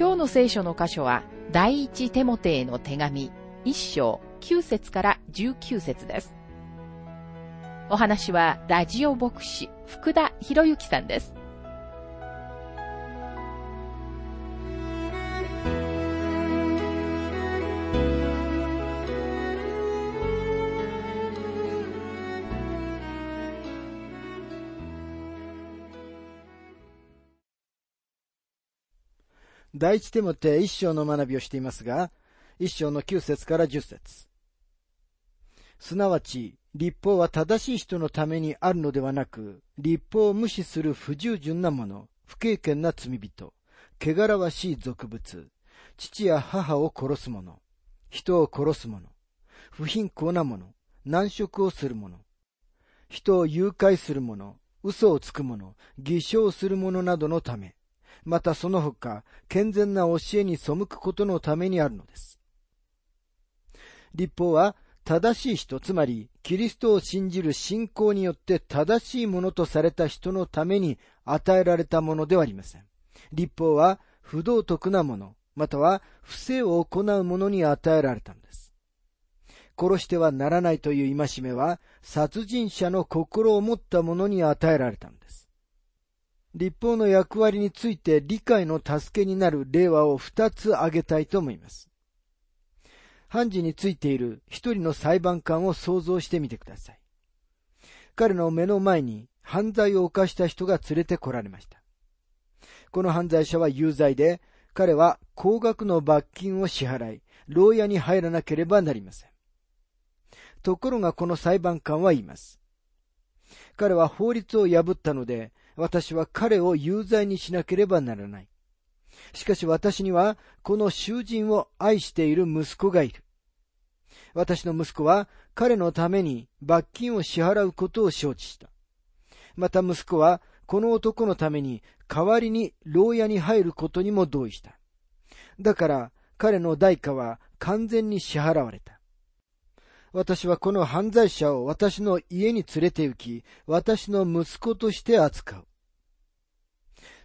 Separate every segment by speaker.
Speaker 1: 今日の聖書の箇所は、第一テモテへの手紙、一章9節から19節です。お話は、ラジオ牧師、福田博之さんです。
Speaker 2: 第一手もて一章の学びをしていますが、一章の九節から十節。すなわち、立法は正しい人のためにあるのではなく、立法を無視する不従順な者、不経験な罪人、汚らわしい俗物、父や母を殺す者、人を殺す者、不貧困な者、難色をする者、人を誘拐する者、嘘をつく者、偽証する者などのため、またその他、健全な教えに背くことのためにあるのです。立法は、正しい人、つまり、キリストを信じる信仰によって正しいものとされた人のために与えられたものではありません。立法は、不道徳なもの、または、不正を行う者に与えられたのです。殺してはならないという戒めは、殺人者の心を持った者に与えられたのです。立法の役割について理解の助けになる例話を二つ挙げたいと思います。判事についている一人の裁判官を想像してみてください。彼の目の前に犯罪を犯した人が連れてこられました。この犯罪者は有罪で、彼は高額の罰金を支払い、牢屋に入らなければなりません。ところがこの裁判官は言います。彼は法律を破ったので、私は彼を有罪にしなければならない。しかし私にはこの囚人を愛している息子がいる。私の息子は彼のために罰金を支払うことを承知した。また息子はこの男のために代わりに牢屋に入ることにも同意した。だから彼の代価は完全に支払われた。私はこの犯罪者を私の家に連れて行き、私の息子として扱う。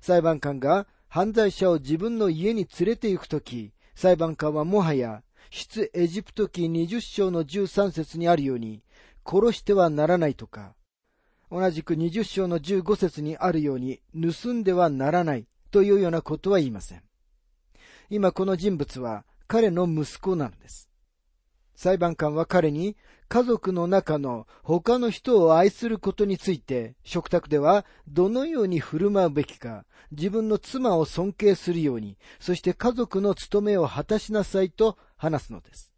Speaker 2: 裁判官が犯罪者を自分の家に連れて行くとき、裁判官はもはや、出エジプト記20章の13節にあるように、殺してはならないとか、同じく20章の15節にあるように、盗んではならないというようなことは言いません。今この人物は彼の息子なのです。裁判官は彼に家族の中の他の人を愛することについて、食卓ではどのように振る舞うべきか、自分の妻を尊敬するように、そして家族の務めを果たしなさいと話すのです。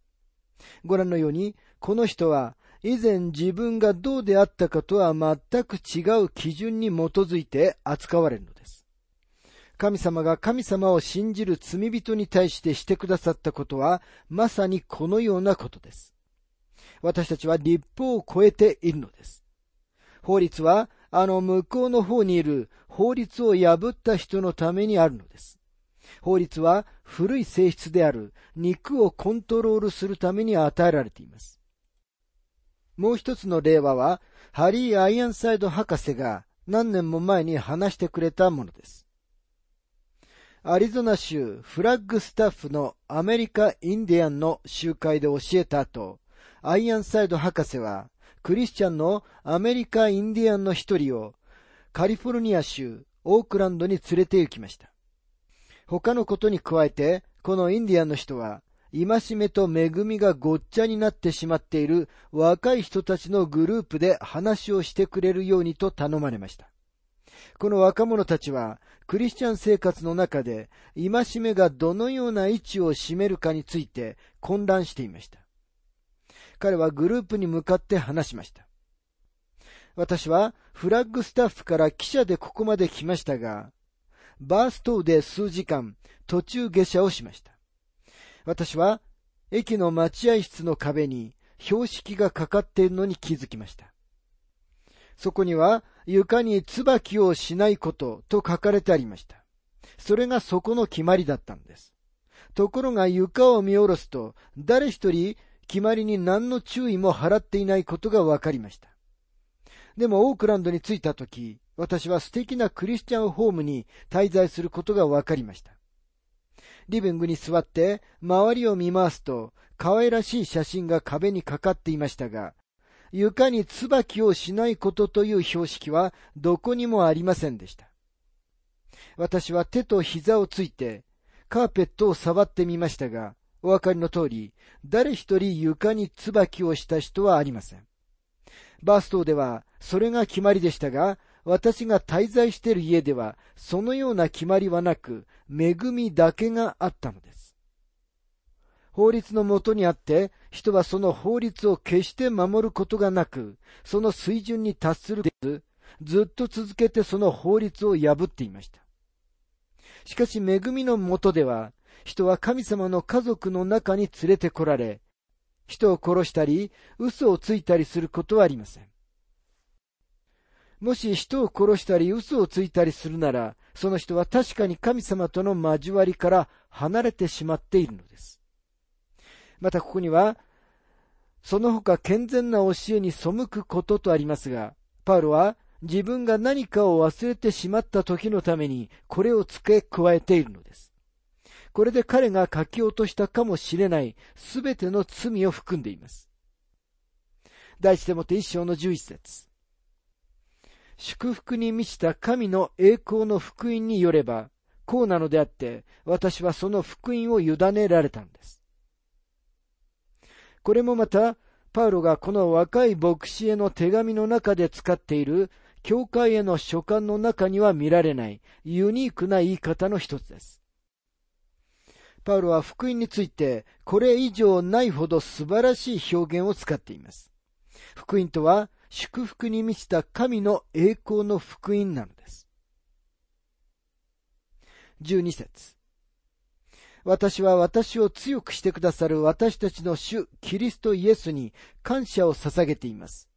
Speaker 2: ご覧のように、この人は以前自分がどうであったかとは全く違う基準に基づいて扱われるのです。神様が神様を信じる罪人に対してしてくださったことは、まさにこのようなことです。私たちは立法を超えているのです。法律は、あの向こうの方にいる法律を破った人のためにあるのです。法律は古い性質である肉をコントロールするために与えられています。もう一つの例話は、ハリー・アイアンサイド博士が何年も前に話してくれたものです。アリゾナ州フラッグスタッフのアメリカ・インディアンの集会で教えた後、アイアンサイド博士は、クリスチャンのアメリカ・インディアンの一人を、カリフォルニア州オークランドに連れて行きました。他のことに加えて、このインディアンの人は、戒めと恵みがごっちゃになってしまっている若い人たちのグループで話をしてくれるようにと頼まれました。この若者たちは、クリスチャン生活の中で、戒めがどのような位置を占めるかについて混乱していました。彼はグループに向かって話しました。私はフラッグスタッフから記者でここまで来ましたが、バーストで数時間途中下車をしました。私は駅の待合室の壁に標識がかかっているのに気づきました。そこには床に椿をしないことと書かれてありました。それがそこの決まりだったんです。ところが床を見下ろすと、誰一人決まりに何の注意も払っていないことが分かりました。でもオークランドに着いたとき、私は素敵なクリスチャンホームに滞在することが分かりました。リビングに座って周りを見回すと、可愛らしい写真が壁にかかっていましたが、床に椿をしないことという標識はどこにもありませんでした。私は手と膝をついてカーペットを触ってみましたが、お分かりの通り、誰一人床に椿をした人はありません。バーストではそれが決まりでしたが、私が滞在している家ではそのような決まりはなく、恵みだけがあったのです。法律のもとにあって、人はその法律を決して守ることがなく、その水準に達するず、ずっと続けてその法律を破っていました。しかし恵みのもとでは、人は神様の家族の中に連れてこられ、人を殺したり、嘘をついたりすることはありません。もし人を殺したり嘘をついたりするなら、その人は確かに神様との交わりから離れてしまっているのです。またここには、その他健全な教えに背くこととありますが、パウロは自分が何かを忘れてしまった時のためにこれを付け加えているのです。これで彼が書き落としたかもしれないすべての罪を含んでいます。第一手もて一章の十一節。祝福に満ちた神の栄光の福音によれば、こうなのであって、私はその福音を委ねられたんです。これもまた、パウロがこの若い牧師への手紙の中で使っている教会への書簡の中には見られないユニークな言い方の一つです。パウロは福音についてこれ以上ないほど素晴らしい表現を使っています。福音とは祝福に満ちた神の栄光の福音なのです。12節私は私を強くしてくださる私たちの主キリストイエスに感謝を捧げています。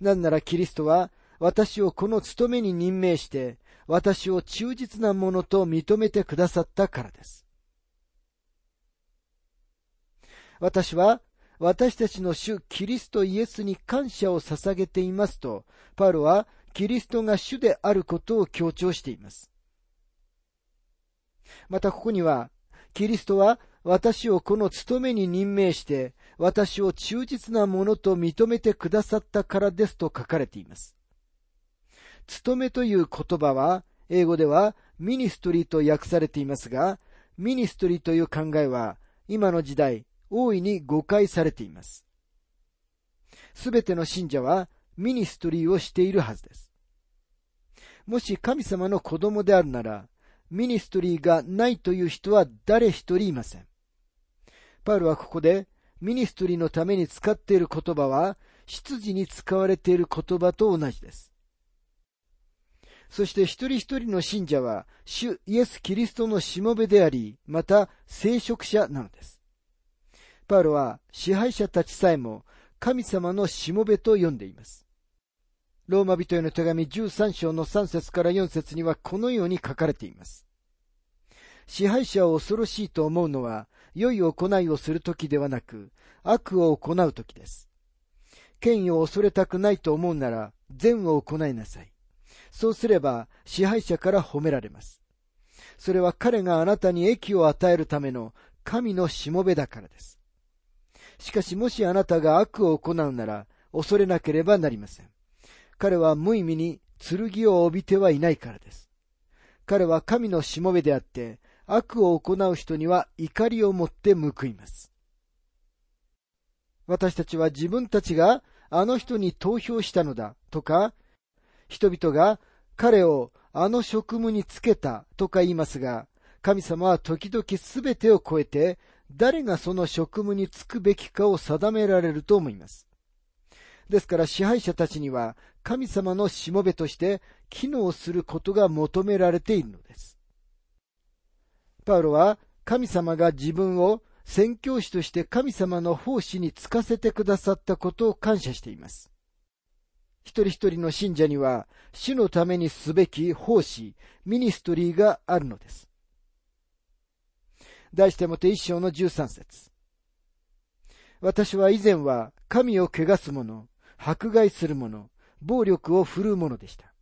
Speaker 2: なんならキリストは私をこの務めに任命して私を忠実なものと認めてくださったからです。私は私たちの主キリストイエスに感謝を捧げていますと、パウロはキリストが主であることを強調しています。またここには、キリストは私をこの務めに任命して、私を忠実なものと認めてくださったからですと書かれています。務めという言葉は、英語では ministry と訳されていますが、 ministry という考えは、今の時代、大いに誤解されています。すべての信者は ministry をしているはずです。もし神様の子供であるなら、 ministry がないという人は誰一人いません。パウロはここで ministry のために使っている言葉は、執事に使われている言葉と同じです。そして一人一人の信者は、主イエス・キリストのしもべであり、また聖職者なのです。パウロは支配者たちさえも神様のしもべと呼んでいます。ローマ人への手紙13章の3節から4節にはこのように書かれています。支配者を恐ろしいと思うのは、良い行いをするときではなく、悪を行うときです。権威を恐れたくないと思うなら、善を行いなさい。そうすれば、支配者から褒められます。それは彼があなたに益を与えるための神のしもべだからです。しかしもしあなたが悪を行うなら、恐れなければなりません。彼は無意味に剣を帯びてはいないからです。彼は神のしもべであって、悪を行う人には怒りを持って報います。私たちは自分たちがあの人に投票したのだとか、人々が彼をあの職務につけたとか言いますが、神様は時々すべてを超えて誰がその職務に就くべきかを定められると思います。ですから支配者たちには神様のしもべとして機能することが求められているのです。パウロは神様が自分を宣教師として神様の奉仕に就かせてくださったことを感謝しています。一人一人の信者には、主のためにすべき奉仕、ミニストリーがあるのです。題してもて一章の十三節。私は以前は神を汚す者、迫害する者、暴力を振るう者でした。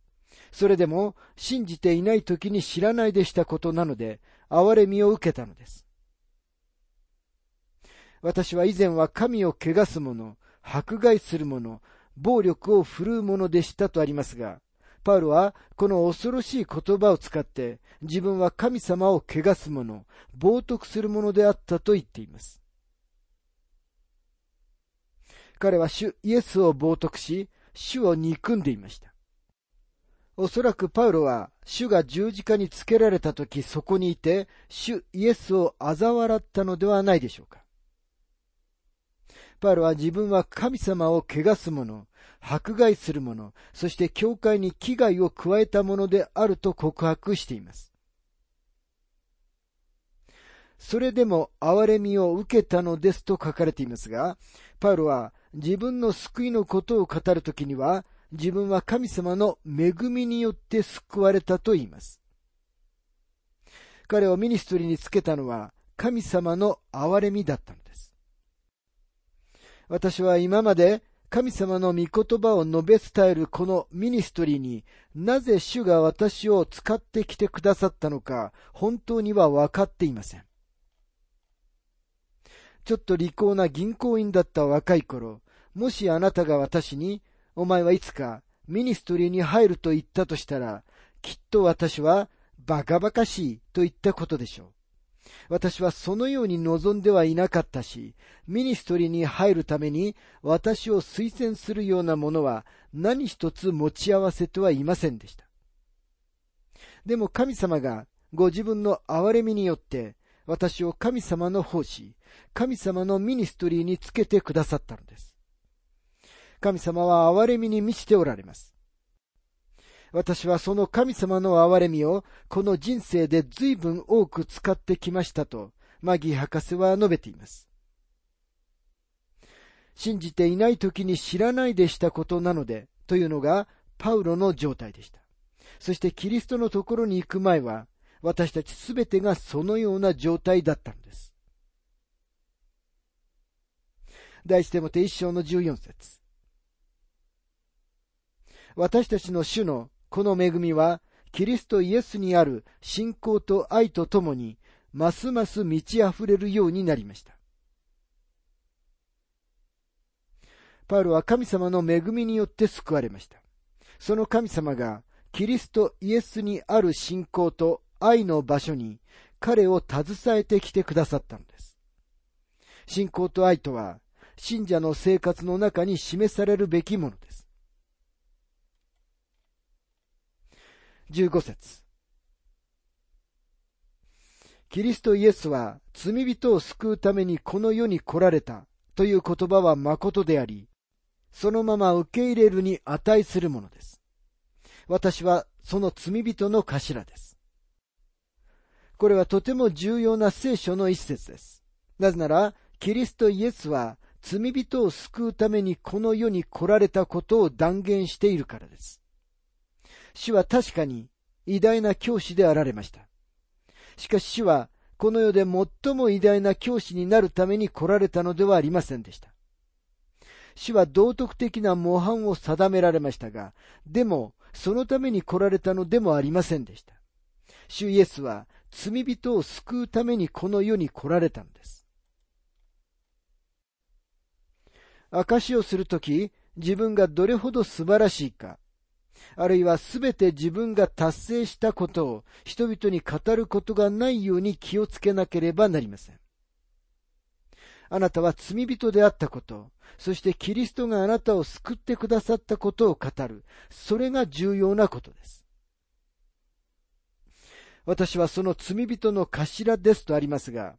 Speaker 2: それでも信じていない時に知らないでしたことなので、憐れみを受けたのです。私は以前は神を汚す者、迫害する者、暴力を振るう者でしたとありますが、パウロはこの恐ろしい言葉を使って自分は神様を汚す者、冒涜する者であったと言っています。彼は主イエスを冒涜し、主を憎んでいました。おそらくパウロは主が十字架につけられた時そこにいて主イエスを嘲笑ったのではないでしょうか。パウロは自分は神様を汚す者、迫害する者、そして教会に危害を加えた者であると告白しています。それでも憐れみを受けたのですと書かれていますが、パウロは自分の救いのことを語るときには、自分は神様の恵みによって救われたと言います。彼を ministry につけたのは神様の憐れみだったのです。私は今まで神様の御言葉を述べ伝えるこの ministry になぜ主が私を使ってきてくださったのか本当には分かっていません。ちょっと利口な銀行員だった若い頃、もしあなたが私に、お前はいつか ministry に入ると言ったとしたら、きっと私はバカバカしいと言ったことでしょう。私はそのように望んではいなかったし、 ministry に入るために私を推薦するようなものは何一つ持ち合わせてはいませんでした。でも神様がご自分の憐れみによって私を神様の奉仕、神様のミニストリーにつけてくださったのです。神様は憐れみに満ちておられます。私はその神様の憐れみをこの人生で随分多く使ってきましたと、マギー博士は述べています。信じていない時に知らないでしたことなので、というのがパウロの状態でした。そしてキリストのところに行く前は、私たちすべてがそのような状態だったのです。第一手もて一章の十四節私たちの主のこの恵みは、キリストイエスにある信仰と愛とともに、ますます満ち溢れるようになりました。パウロは神様の恵みによって救われました。その神様が、キリストイエスにある信仰と愛の場所に彼を携えてきてくださったのです。信仰と愛とは、信者の生活の中に示されるべきものです。15節キリストイエスは罪人を救うためにこの世に来られたという言葉は誠であり、そのまま受け入れるに値するものです。私はその罪人の頭です。これはとても重要な聖書の一節です。なぜなら、キリストイエスは罪人を救うためにこの世に来られたことを断言しているからです。主は確かに偉大な教師であられました。しかし主はこの世で最も偉大な教師になるために来られたのではありませんでした。主は道徳的な模範を定められましたが、でもそのために来られたのでもありませんでした。主イエスは罪人を救うためにこの世に来られたんです。証をするとき、自分がどれほど素晴らしいか、あるいはすべて自分が達成したことを人々に語ることがないように気をつけなければなりません。あなたは罪人であったこと、そしてキリストがあなたを救ってくださったことを語る。それが重要なことです。私はその罪人の頭ですとありますが、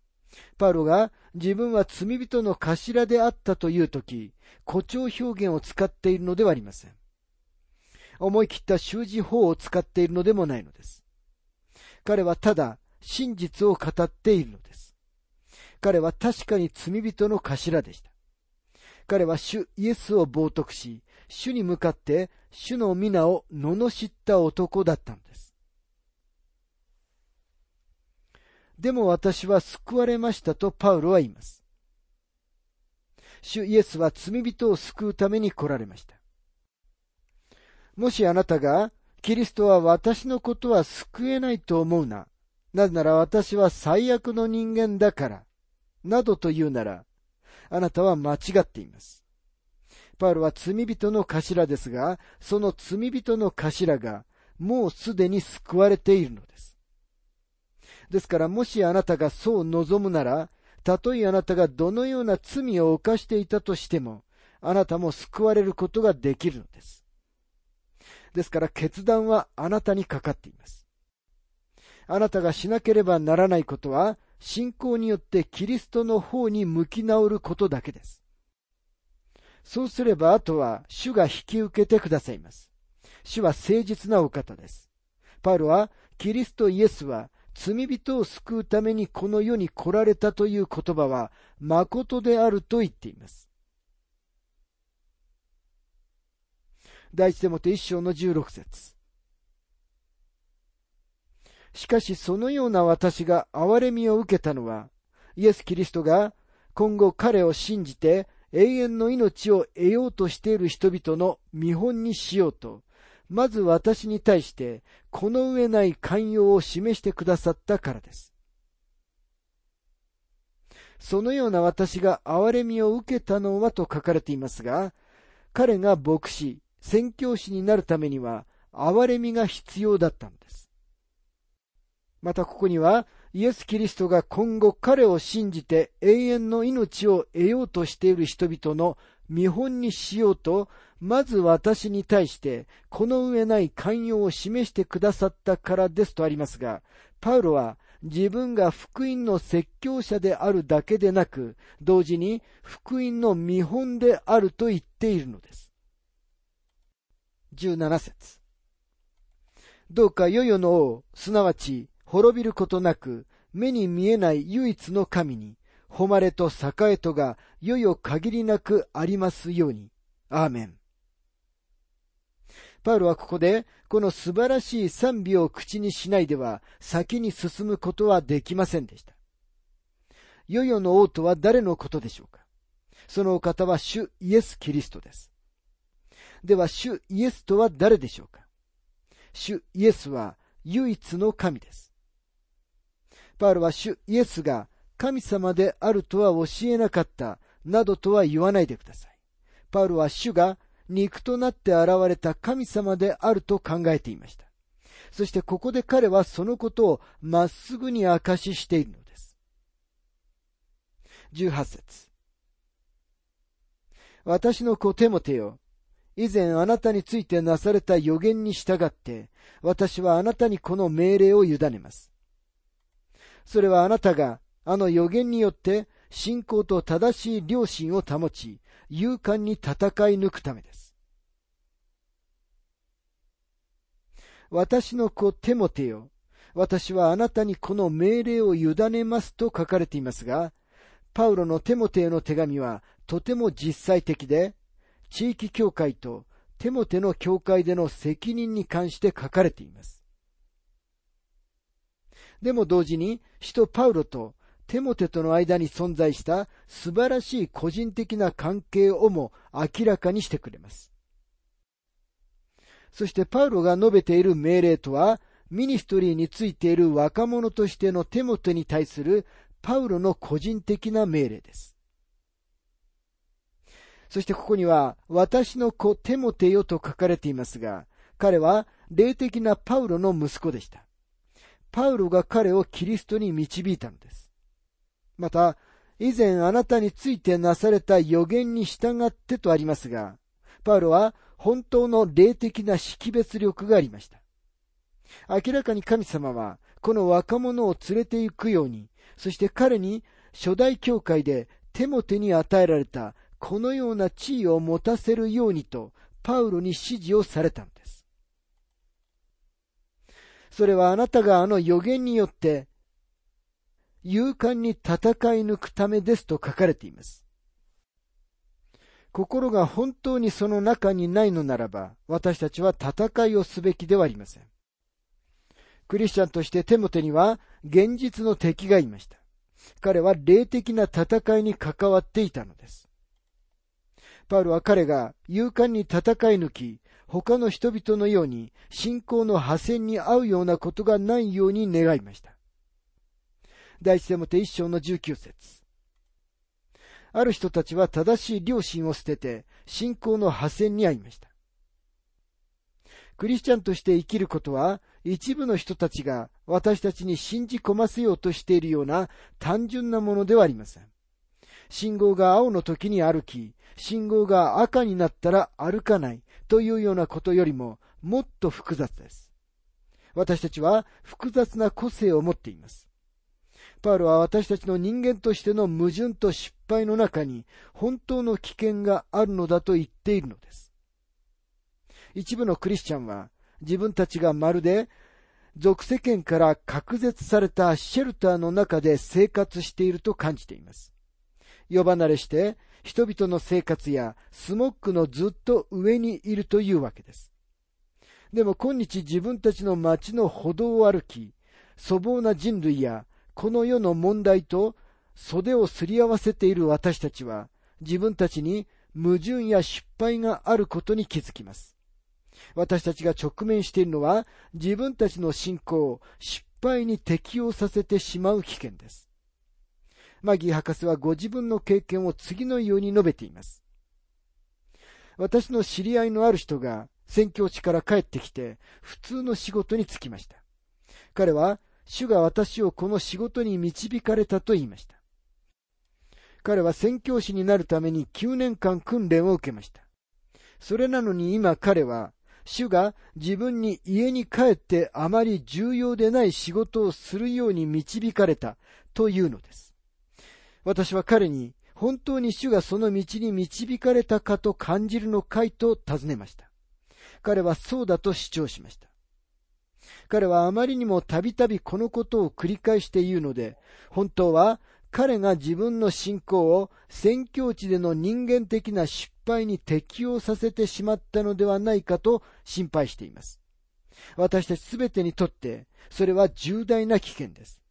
Speaker 2: パウロが自分は罪人の頭であったというとき、誇張表現を使っているのではありません。思い切った習字法を使っているのでもないのです。彼はただ、真実を語っているのです。彼は確かに罪人の頭でした。彼は主イエスを冒涜し、主に向かって主の皆を罵った男だったのです。でも私は救われましたとパウロは言います。主イエスは罪人を救うために来られました。もしあなたが、キリストは私のことは救えないと思うな。なぜなら私は最悪の人間だから。などと言うなら、あなたは間違っています。パウロは罪人の頭ですが、その罪人の頭がもうすでに救われているのです。ですからもしあなたがそう望むなら、たとえあなたがどのような罪を犯していたとしても、あなたも救われることができるのです。ですから決断はあなたにかかっています。あなたがしなければならないことは、信仰によってキリストの方に向き直ることだけです。そうすればあとは主が引き受けてくださいます。主は誠実なお方です。パウロはキリストイエスは罪人を救うためにこの世に来られたという言葉は誠であると言っています。第一手もて一章の十六節しかしそのような私が憐れみを受けたのは、イエス・キリストが今後彼を信じて永遠の命を得ようとしている人々の見本にしようと、まず私に対してこの上ない寛容を示してくださったからです。そのような私が憐れみを受けたのはと書かれていますが、彼が牧師、宣教師になるためには憐れみが必要だったのです。またここには、イエス・キリストが今後彼を信じて永遠の命を得ようとしている人々の見本にしようと、まず私に対してこの上ない寛容を示してくださったからですとありますが、パウロは自分が福音の説教者であるだけでなく、同時に福音の見本であると言っているのです。17節どうか世々の王、すなわち滅びることなく、目に見えない唯一の神に、誉れと栄えとが、世々限りなくありますように。アーメン。パウロはここで、この素晴らしい賛美を口にしないでは、先に進むことはできませんでした。世々の王とは誰のことでしょうかそのお方は主イエス・キリストです。では、主イエスとは誰でしょうか？主イエスは唯一の神です。パウロは主イエスが神様であるとは教えなかったなどとは言わないでください。パウロは主が肉となって現れた神様であると考えていました。そしてここで彼はそのことをまっすぐに明かししているのです。18節私の子テモテよ。以前あなたについてなされた予言に従って、私はあなたにこの命令を委ねます。それはあなたがあの予言によって信仰と正しい良心を保ち、勇敢に戦い抜くためです。私の子テモテよ。私はあなたにこの命令を委ねますと書かれていますが、パウロのテモテへの手紙はとても実際的で、地域教会とテモテの教会での責任に関して書かれています。でも同時に、使徒パウロとテモテとの間に存在した素晴らしい個人的な関係をも明らかにしてくれます。そしてパウロが述べている命令とは、ミニストリーについている若者としてのテモテに対するパウロの個人的な命令です。そしてここには、私の子テモテよと書かれていますが、彼は霊的なパウロの息子でした。パウロが彼をキリストに導いたのです。また、以前あなたについてなされた予言に従ってとありますが、パウロは本当の霊的な識別力がありました。明らかに神様はこの若者を連れて行くように、そして彼に初代教会で手も手に与えられたこのような地位を持たせるようにとパウロに指示をされたのです。それはあなたがあの予言によって勇敢に戦い抜くためですと書かれています。心が本当にその中にないのならば、私たちは戦いをすべきではありません。クリスチャンとしてテモテには現実の敵がいました。彼は霊的な戦いに関わっていたのです。パウルは彼が勇敢に戦い抜き、他の人々のように信仰の破線に合うようなことがないように願いました。第一テモテ一章の19節ある人たちは正しい良心を捨てて信仰の破線に遭いました。クリスチャンとして生きることは一部の人たちが私たちに信じ込ませようとしているような単純なものではありません。信号が青の時に歩き、信号が赤になったら歩かないというようなことよりももっと複雑です。私たちは複雑な個性を持っています。パウロは私たちの人間としての矛盾と失敗の中に本当の危険があるのだと言っているのです。一部のクリスチャンは自分たちがまるで俗世間から隔絶されたシェルターの中で生活していると感じています。呼ば慣れして人々の生活やスモックのずっと上にいるというわけです。でも今日自分たちの街の歩道を歩き、粗暴な人類やこの世の問題と袖をすり合わせている私たちは、自分たちに矛盾や失敗があることに気づきます。私たちが直面しているのは、自分たちの信仰を失敗に適応させてしまう危険です。マギー博士はご自分の経験を次のように述べています。私の知り合いのある人が宣教地から帰ってきて普通の仕事に就きました。彼は主が私をこの仕事に導かれたと言いました。彼は宣教師になるために9年間訓練を受けました。それなのに今彼は、主が自分に家に帰ってあまり重要でない仕事をするように導かれたというのです。私は彼に本当に主がその道に導かれたかと感じるのかいと尋ねました。彼はそうだと主張しました。彼はあまりにもたびたびこのことを繰り返して言うので、本当は彼が自分の信仰を宣教地での人間的な失敗に適応させてしまったのではないかと心配しています。私たちすべてにとって、それは重大な危険です。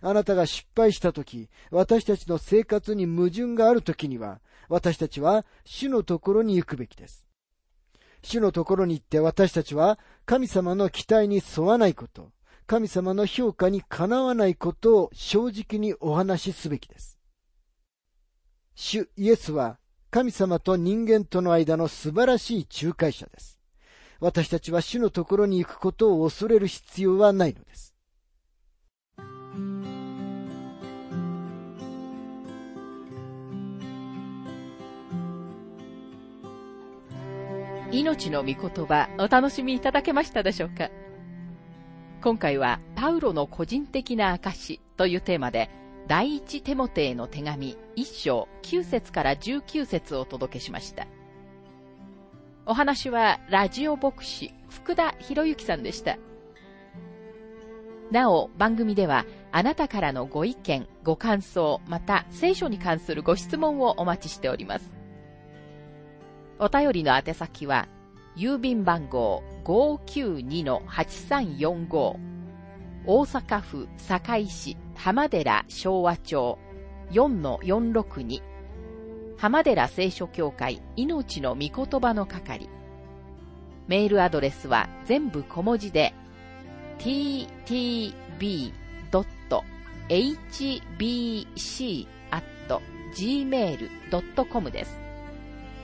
Speaker 2: あなたが失敗したとき、私たちの生活に矛盾があるときには、私たちは主のところに行くべきです。主のところに行って私たちは神様の期待に沿わないこと、神様の評価にかなわないことを正直にお話しすべきです。主イエスは神様と人間との間の素晴らしい仲介者です。私たちは主のところに行くことを恐れる必要はないのです。
Speaker 1: 命の御言葉お楽しみいただけましたでしょうか？今回はパウロの個人的な証というテーマで第一テモテへの手紙1章9節から19節をお届けしました。お話はラジオ牧師福田博之さんでした。なお、番組ではあなたからのご意見、ご感想、また聖書に関するご質問をお待ちしております。お便りの宛先は、郵便番号592-8345大阪府堺市浜寺昭和町4-462浜寺聖書協会命の御言葉の係メールアドレスは全部小文字で ttb.hbc.gmail.com です。